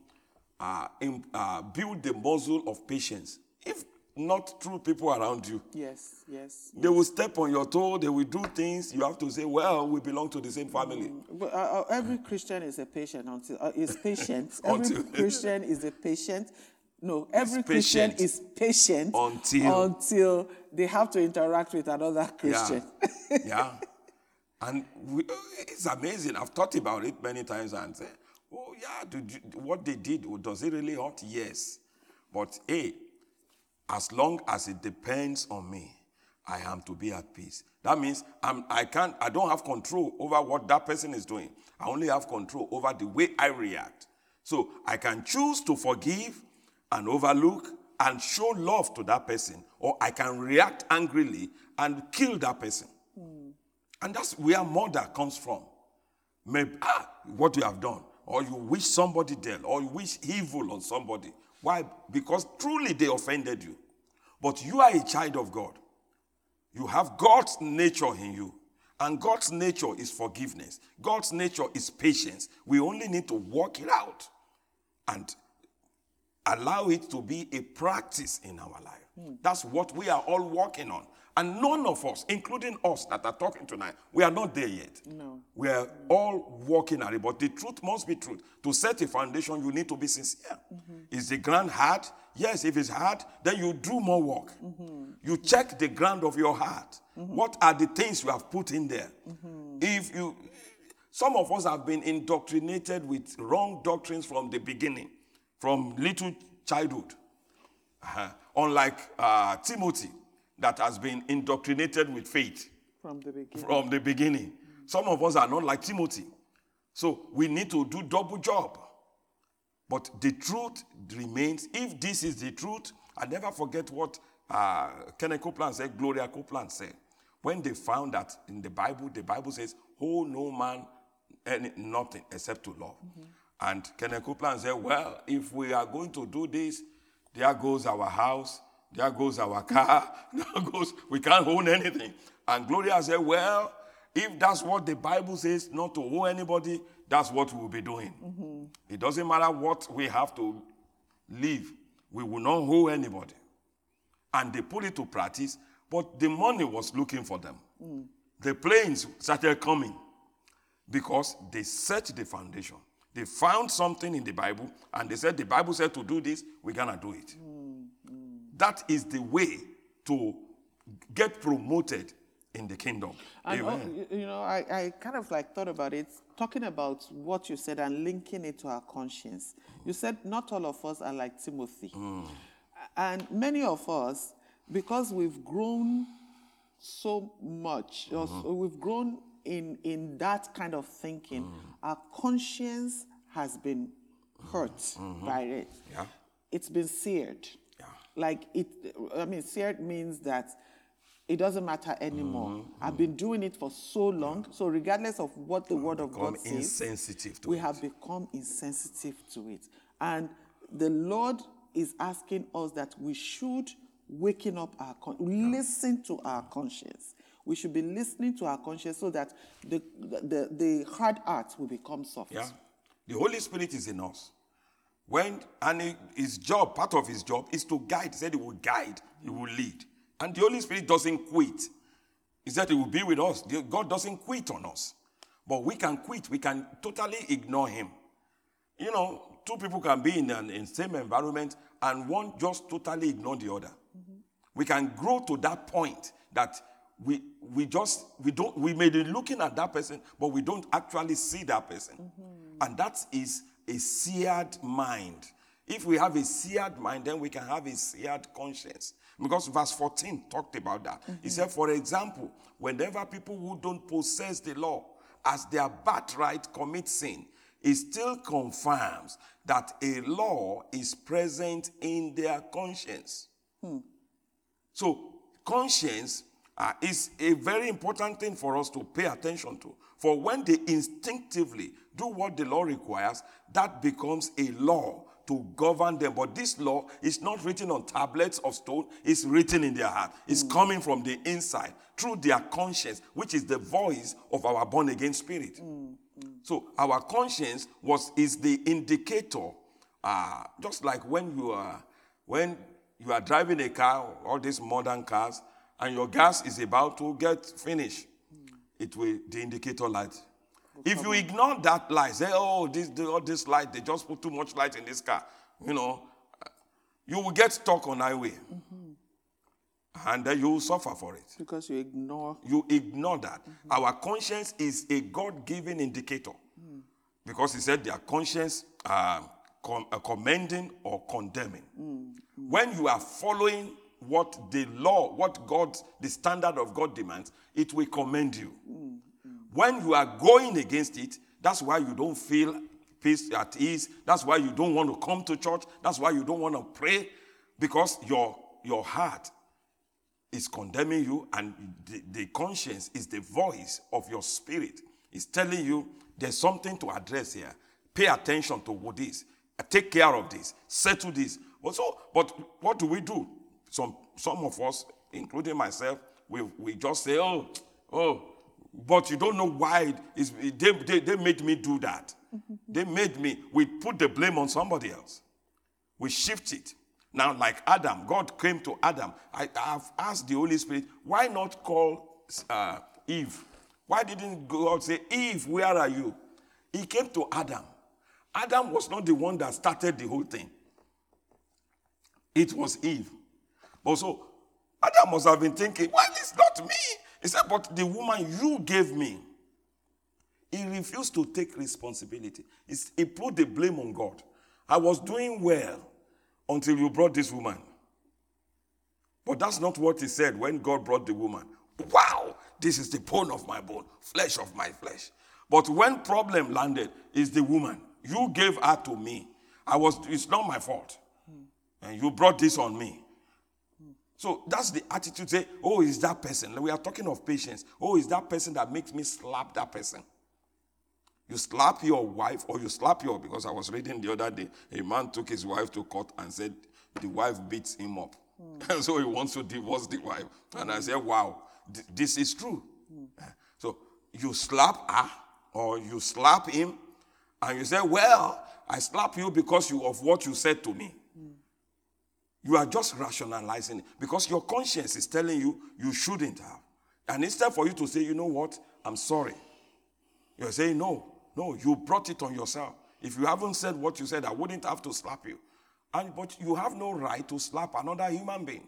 uh, im- uh, build the muscle of patience? If not through people around you, Yes, yes. they will step on your toe, they will do things. You have to say, Well, we belong to the same family. But, uh, uh, every Christian is a patient until uh, is patient. every Until- Christian is a patient. No, every Christian is patient Until- until they have to interact with another Christian. Yeah. yeah. And we, it's amazing. I've thought about it many times and said, oh, yeah, you, what they did, oh, does it really hurt? Yes. But hey, as long as it depends on me, I am to be at peace. That means I'm, I can't, I don't have control over what that person is doing. I only have control over the way I react. So I can choose to forgive and overlook and show love to that person, or I can react angrily and kill that person. And that's where murder comes from. Maybe, ah, what you have done, or you wish somebody dead, or you wish evil on somebody. Why? Because truly they offended you. But you are a child of God. You have God's nature in you. And God's nature is forgiveness. God's nature is patience. We only need to work it out and allow it to be a practice in our life. That's what we are all working on. And none of us, including us that are talking tonight, we are not there yet. No. We are all working at it. But the truth must be truth. To set a foundation, you need to be sincere. Is the ground hard? Yes, if it's hard, then you do more work. You check the ground of your heart. What are the things you have put in there? If you some of us have been indoctrinated with wrong doctrines from the beginning, from little childhood. Uh-huh. Unlike uh, Timothy, that has been indoctrinated with faith From the beginning. from the beginning. Some of us are not like Timothy. So we need to do double job. But the truth remains. If this is the truth, I never forget what uh, Kenneth Copeland said, Gloria Copeland said. When they found that in the Bible, the Bible says, "Hold no man any, nothing except to love." And Kenneth Copeland said, "Well, if we are going to do this, there goes our house, there goes our car, there goes we can't own anything." And Gloria said, "Well, if that's what the Bible says, not to owe anybody, that's what we'll be doing. Mm-hmm. It doesn't matter what we have to live, we will not owe anybody. And they put it to practice, but the money was looking for them. Mm. The planes started coming because they set the foundation. They found something in the Bible and they said, The Bible said to do this, we're gonna do it. Mm. That is the way to get promoted in the kingdom. And oh, Amen. you- know, I, I kind of like thought about it, talking about what you said and linking it to our conscience. You said not all of us are like Timothy. Hmm. And many of us, because we've grown so much, so mm-hmm. we've grown in, in that kind of thinking, mm. our conscience has been hurt mm-hmm. by it. Yeah. It's been seared. Yeah. Like it, I mean, seared means that it doesn't matter anymore. Mm-hmm. I've been doing it for so long. So regardless of what the word of God says, to we it. have become insensitive to it. And the Lord is asking us that we should waking up our con- listen to our conscience. We should be listening to our conscience so that the, the, the hard heart will become soft. Yeah. The Holy Spirit is in us. When and he- his job, part of his job, is to guide. He said he will guide, he will lead. And the Holy Spirit doesn't quit. He said he will be with us. God doesn't quit on us. But we can quit. We can totally ignore him. You know, two people can be in an in same environment and one just totally ignore the other. Mm-hmm. We can grow to that point that we we just we don't we may be looking at that person, but we don't actually see that person. Mm-hmm. And that is a seared mind. If we have a seared mind, then we can have a seared conscience. Because verse 14 talked about that. He said, for example, whenever people who don't possess the law as their birthright commit sin, it still confirms that a law is present in their conscience. So, conscience uh, is a very important thing for us to pay attention to. For when they instinctively do what the law requires, that becomes a law to govern them. But this law is not written on tablets of stone, it's written in their heart. It's hmm. coming from the inside through their conscience, which is the voice of our born again spirit. Hmm, hmm. So our conscience was is the indicator. Uh, just like when you are when you are driving a car, all these modern cars, and your gas is about to get finished, it will the indicator light. If you ignore that light, say, "Oh, this all this light, they just put too much light in this car," you know, you will get stuck on highway, and then you will suffer for it Because you ignore. you ignore that. Our conscience is a God given indicator. Because he said their conscience uh, com- uh, commending or condemning. When you are following what the law, what God, the standard of God demands, it will commend you. When you are going against it, that's why you don't feel peace at ease. That's why you don't want to come to church. That's why you don't want to pray because your, your heart is condemning you, and the, the conscience is the voice of your spirit. It's telling you there's something to address here. Pay attention to what this. Take care of this. Settle this. But so, but what do we do? Some some of us, including myself, we, we just say, oh, oh, but you don't know why they, they, they made me do that. They made me. We put the blame on somebody else. We shift it. Now, like Adam, God came to Adam. I have asked the Holy Spirit, why not call uh, Eve? Why didn't God say, Eve, where are you? He came to Adam. Adam was not the one that started the whole thing, it was Eve. But so, Adam must have been thinking, well, it's not me. He said, but the woman you gave me. He refused to take responsibility. He put the blame on God. I was doing well until you brought this woman. But that's not what he said when God brought the woman. Wow, this is the bone of my bone, flesh of my flesh. But when problem landed, is the woman. You gave her to me. I was it's not my fault. And you brought this on me. So that's the attitude. Say, oh, is that person? We are talking of patience. Oh, is that person that makes me slap that person? You slap your wife, or you slap your, because I was reading the other day, a man took his wife to court and said the wife beats him up. Hmm. And so he wants to divorce the wife. And I said, wow, th- this is true. Hmm. Eh, so you slap her, or you slap him, and you say, well, I slap you because you, of what you said to me. You are just rationalizing it because your conscience is telling you you shouldn't have. And instead for you to say, you know what, I'm sorry, you're saying, no, no, you brought it on yourself. If you haven't said what you said, I wouldn't have to slap you. And but you have no right to slap another human being.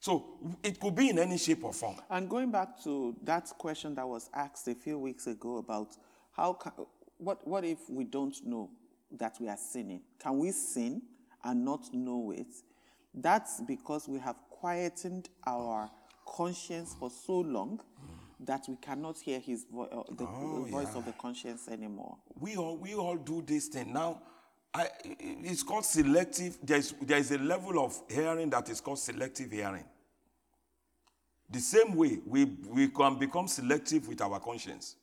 So it could be in any shape or form. And going back to that question that was asked a few weeks ago about how what what if we don't know that we are sinning? Can we sin and not know it? That's because we have quietened our conscience for so long that we cannot hear his vo- uh, the voice of the conscience anymore. We all we all do this thing now. I, it's called selective. There's there is a level of hearing that is called selective hearing. The same way we we can become selective with our conscience.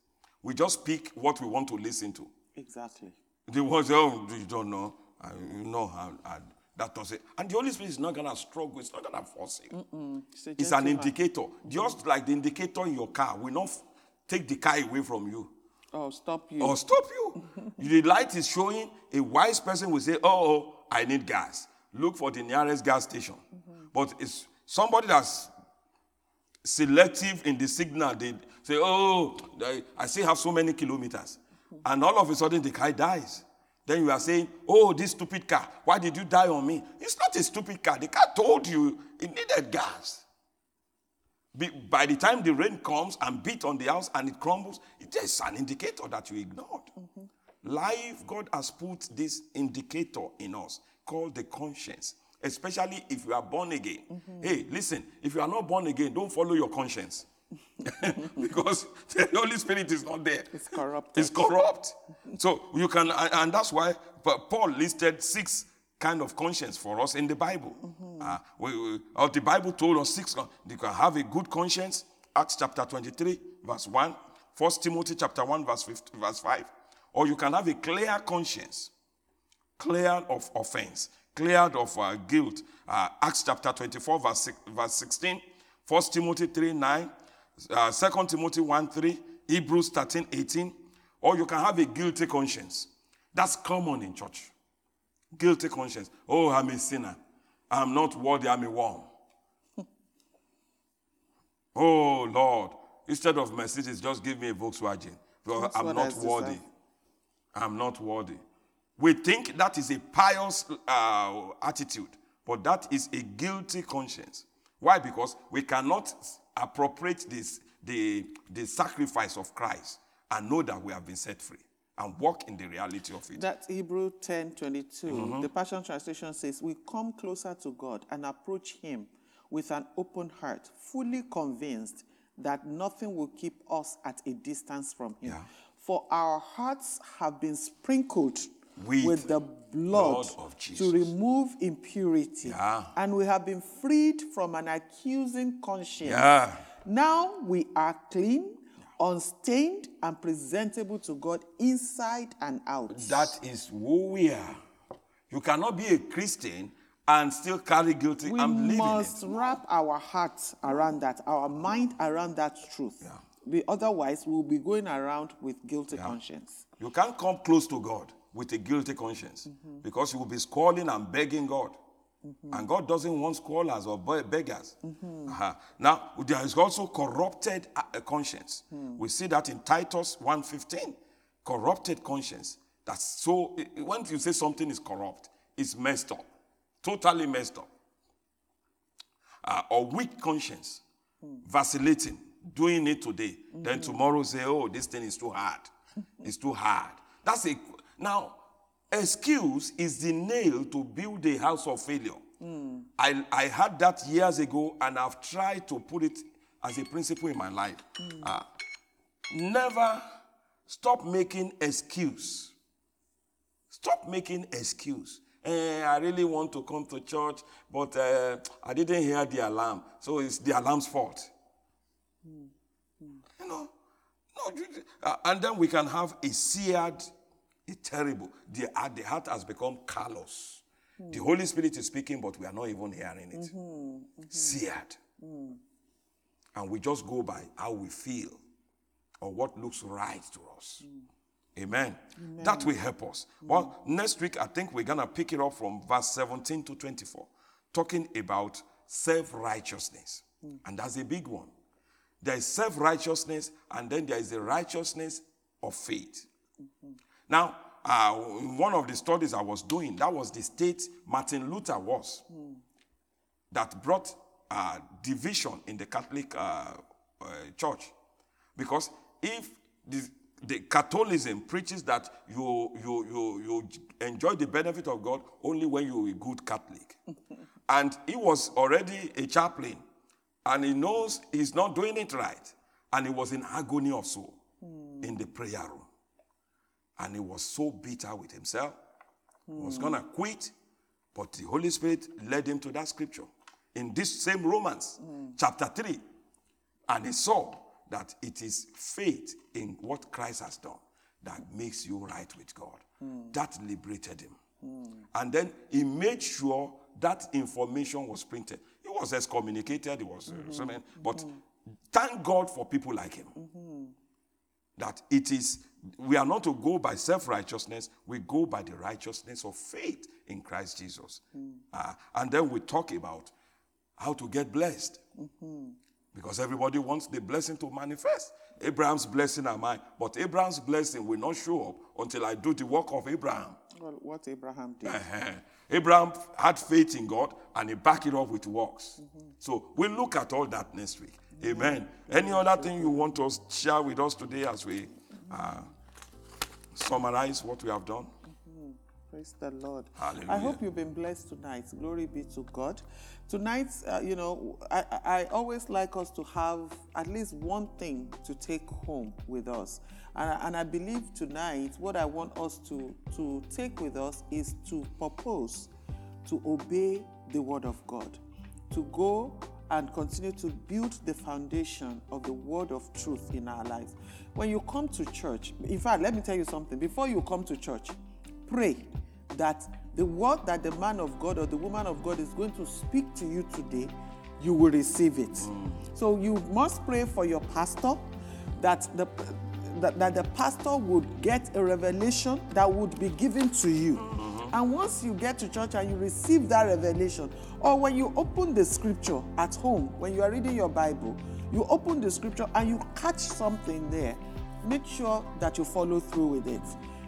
We just pick what we want to listen to. Exactly. The words, oh you don't know, I, you know how I, that does it. And the Holy Spirit is not going to struggle, it's not going to force you. It's, It's an indicator. Just like the indicator in your car will not f- take the car away from you Oh, stop you. or stop you. the light is showing, a wise person will say, Oh, oh, I need gas. Look for the nearest gas station. Mm-hmm. But it's somebody that's selective in the signal. They say, Oh, I- I still have so many kilometers. Mm-hmm. And all of a sudden, the car dies. Then you are saying, Oh, this stupid car, why did you die on me? It's not a stupid car. The car told you it needed gas. By the time the rain comes and beat on the house and it crumbles, it is an indicator that you ignored. Life, God has put this indicator in us called the conscience, especially if you are born again. Hey, listen, if you are not born again, don't follow your conscience. because the Holy Spirit is not there. It's corrupt. It's corrupt. So you can, and that's why Paul listed six kind of conscience for us in the Bible. Uh, we, we- or the Bible told us six. You can have a good conscience. Acts chapter 23, verse 1. 1 Timothy chapter 1, verse, 15, verse 5. Or you can have a clear conscience, clear of offense, cleared of uh, guilt. Uh, Acts chapter 24, verse, six, verse 16. 1 Timothy 3, 9. Uh, 2 Timothy 1, 3. Hebrews 13, 18. Or you can have a guilty conscience. That's common in church. Guilty conscience. Oh, I'm a sinner. I'm not worthy. I'm a worm. oh, Lord. Instead of Mercedes, just give me a Volkswagen. Because That's I'm not worthy. I'm not worthy. We think that is a pious uh, attitude, but that is a guilty conscience. Why? Because we cannot appropriate this, the, the sacrifice of Christ and know that we have been set free and walk in the reality of it. That's Hebrew 10 22. Mm-hmm. The Passion Translation says, We come closer to God and approach Him with an open heart, fully convinced that nothing will keep us at a distance from Him. Yeah. For our hearts have been sprinkled With with, the blood, blood of Jesus. to remove impurity. Yeah. And we have been freed from an accusing conscience. Yeah. Now we are clean, unstained, and presentable to God inside and out. That is who we are. You cannot be a Christian and still carry guilty. we I'm must it. wrap our hearts around that, our mind around that truth. Be, otherwise, we'll be going around with guilty conscience. You can't come close to God with a guilty conscience because you will be squalling and begging God. And God doesn't want squallers or be- beggars. Uh-huh. Now, there is also corrupted uh, uh, conscience. We see that in Titus 1.15. Corrupted conscience. That's so, when you say something is corrupt, it's messed up. Totally messed up. Uh, or weak conscience. Vacillating. Doing it today. Then tomorrow say, oh, this thing is too hard. It's too hard. That's a now excuse is the nail to build a house of failure. I, I had that years ago and I've tried to put it as a principle in my life. Uh, never stop making excuse. Stop making excuse. Eh, I really want to come to church, but uh, I didn't hear the alarm, so it's the alarm's fault. You know, no, uh, and then we can have a seared, a terrible. The, uh, the heart has become callous. The Holy Spirit is speaking, but we are not even hearing it. Mm-hmm, mm-hmm. Seared. Mm. And we just go by how we feel or what looks right to us. Mm. Amen. That will help us. Mm. Well, next week, I think we're going to pick it up from verse 17 to 24, talking about self righteousness. And that's a big one. There is self righteousness, and then there is the righteousness of faith. Mm-hmm. Now, uh, one of the studies I was doing, that was the state Martin Luther was, that brought uh, division in the Catholic uh, uh, Church. Because if the, the Catholicism preaches that you, you, you, you enjoy the benefit of God only when you're a good Catholic. and he was already a chaplain, and he knows he's not doing it right. And he was in agony of soul in the prayer room. And he was so bitter with himself. He was going to quit, but the Holy Spirit led him to that scripture in this same Romans, chapter 3. And he saw that it is faith in what Christ has done that makes you right with God. That liberated him. And then he made sure that information was printed. He was excommunicated, he was uh, something, but thank God for people like him. That it is, we are not to go by self righteousness, we go by the righteousness of faith in Christ Jesus. Uh, and then we talk about how to get blessed. Because everybody wants the blessing to manifest. Abraham's blessing am I, but Abraham's blessing will not show up until I do the work of Abraham. Well, what Abraham did. Uh-huh. Abraham had faith in God and he backed it up with works. So we'll look at all that next week. Amen. Any other thing you want to share with us today as we uh, summarize what we have done? Praise the Lord. I hope you've been blessed tonight. Glory be to God. Tonight, uh, you know, I, I always like us to have at least one thing to take home with us. And, I- and I believe tonight, what I want us to, to take with us is to propose to obey the Word of God, to go and continue to build the foundation of the Word of truth in our lives. When you come to church, in fact, let me tell you something. Before you come to church, pray that the word that the man of God or the woman of God is going to speak to you today, you will receive it. Mm. So you must pray for your pastor that the that, that the pastor would get a revelation that would be given to you. Mm. And once you get to church and you receive that revelation, or when you open the scripture at home, when you are reading your Bible, you open the scripture and you catch something there, make sure that you follow through with it.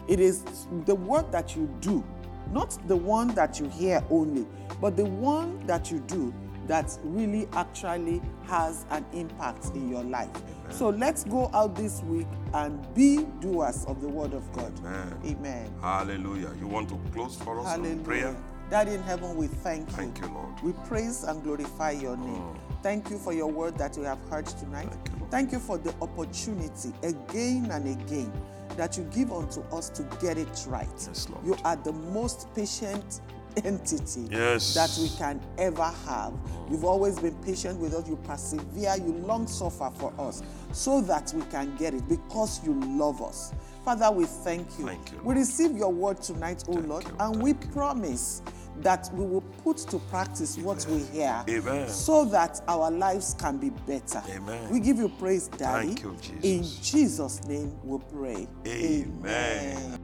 It is the work that you do, not the one that you hear only, but the one that you do that really actually has an impact in your life. So let's go out this week and be doers of the word of God. Amen. Amen. Hallelujah. You want to close for us in Hallelujah. prayer? Daddy in heaven, we thank you. Thank you, Lord. We praise and glorify your name. Mm. Thank you for your word that we have heard tonight. Thank you, Thank you for the opportunity again and again that you give unto us to get it right. Yes, Lord. You are the most patient entity Yes. that we can ever have. You've always been patient with us. You persevere, you long suffer for us so that we can get it because you love us. Father, we thank you. Thank you, We receive your word tonight, O Lord, you, and we promise that we will put to practice what we hear Amen. so that our lives can be better. Amen. We give you praise, Daddy. Thank you, In Jesus. Jesus' name we pray. Amen.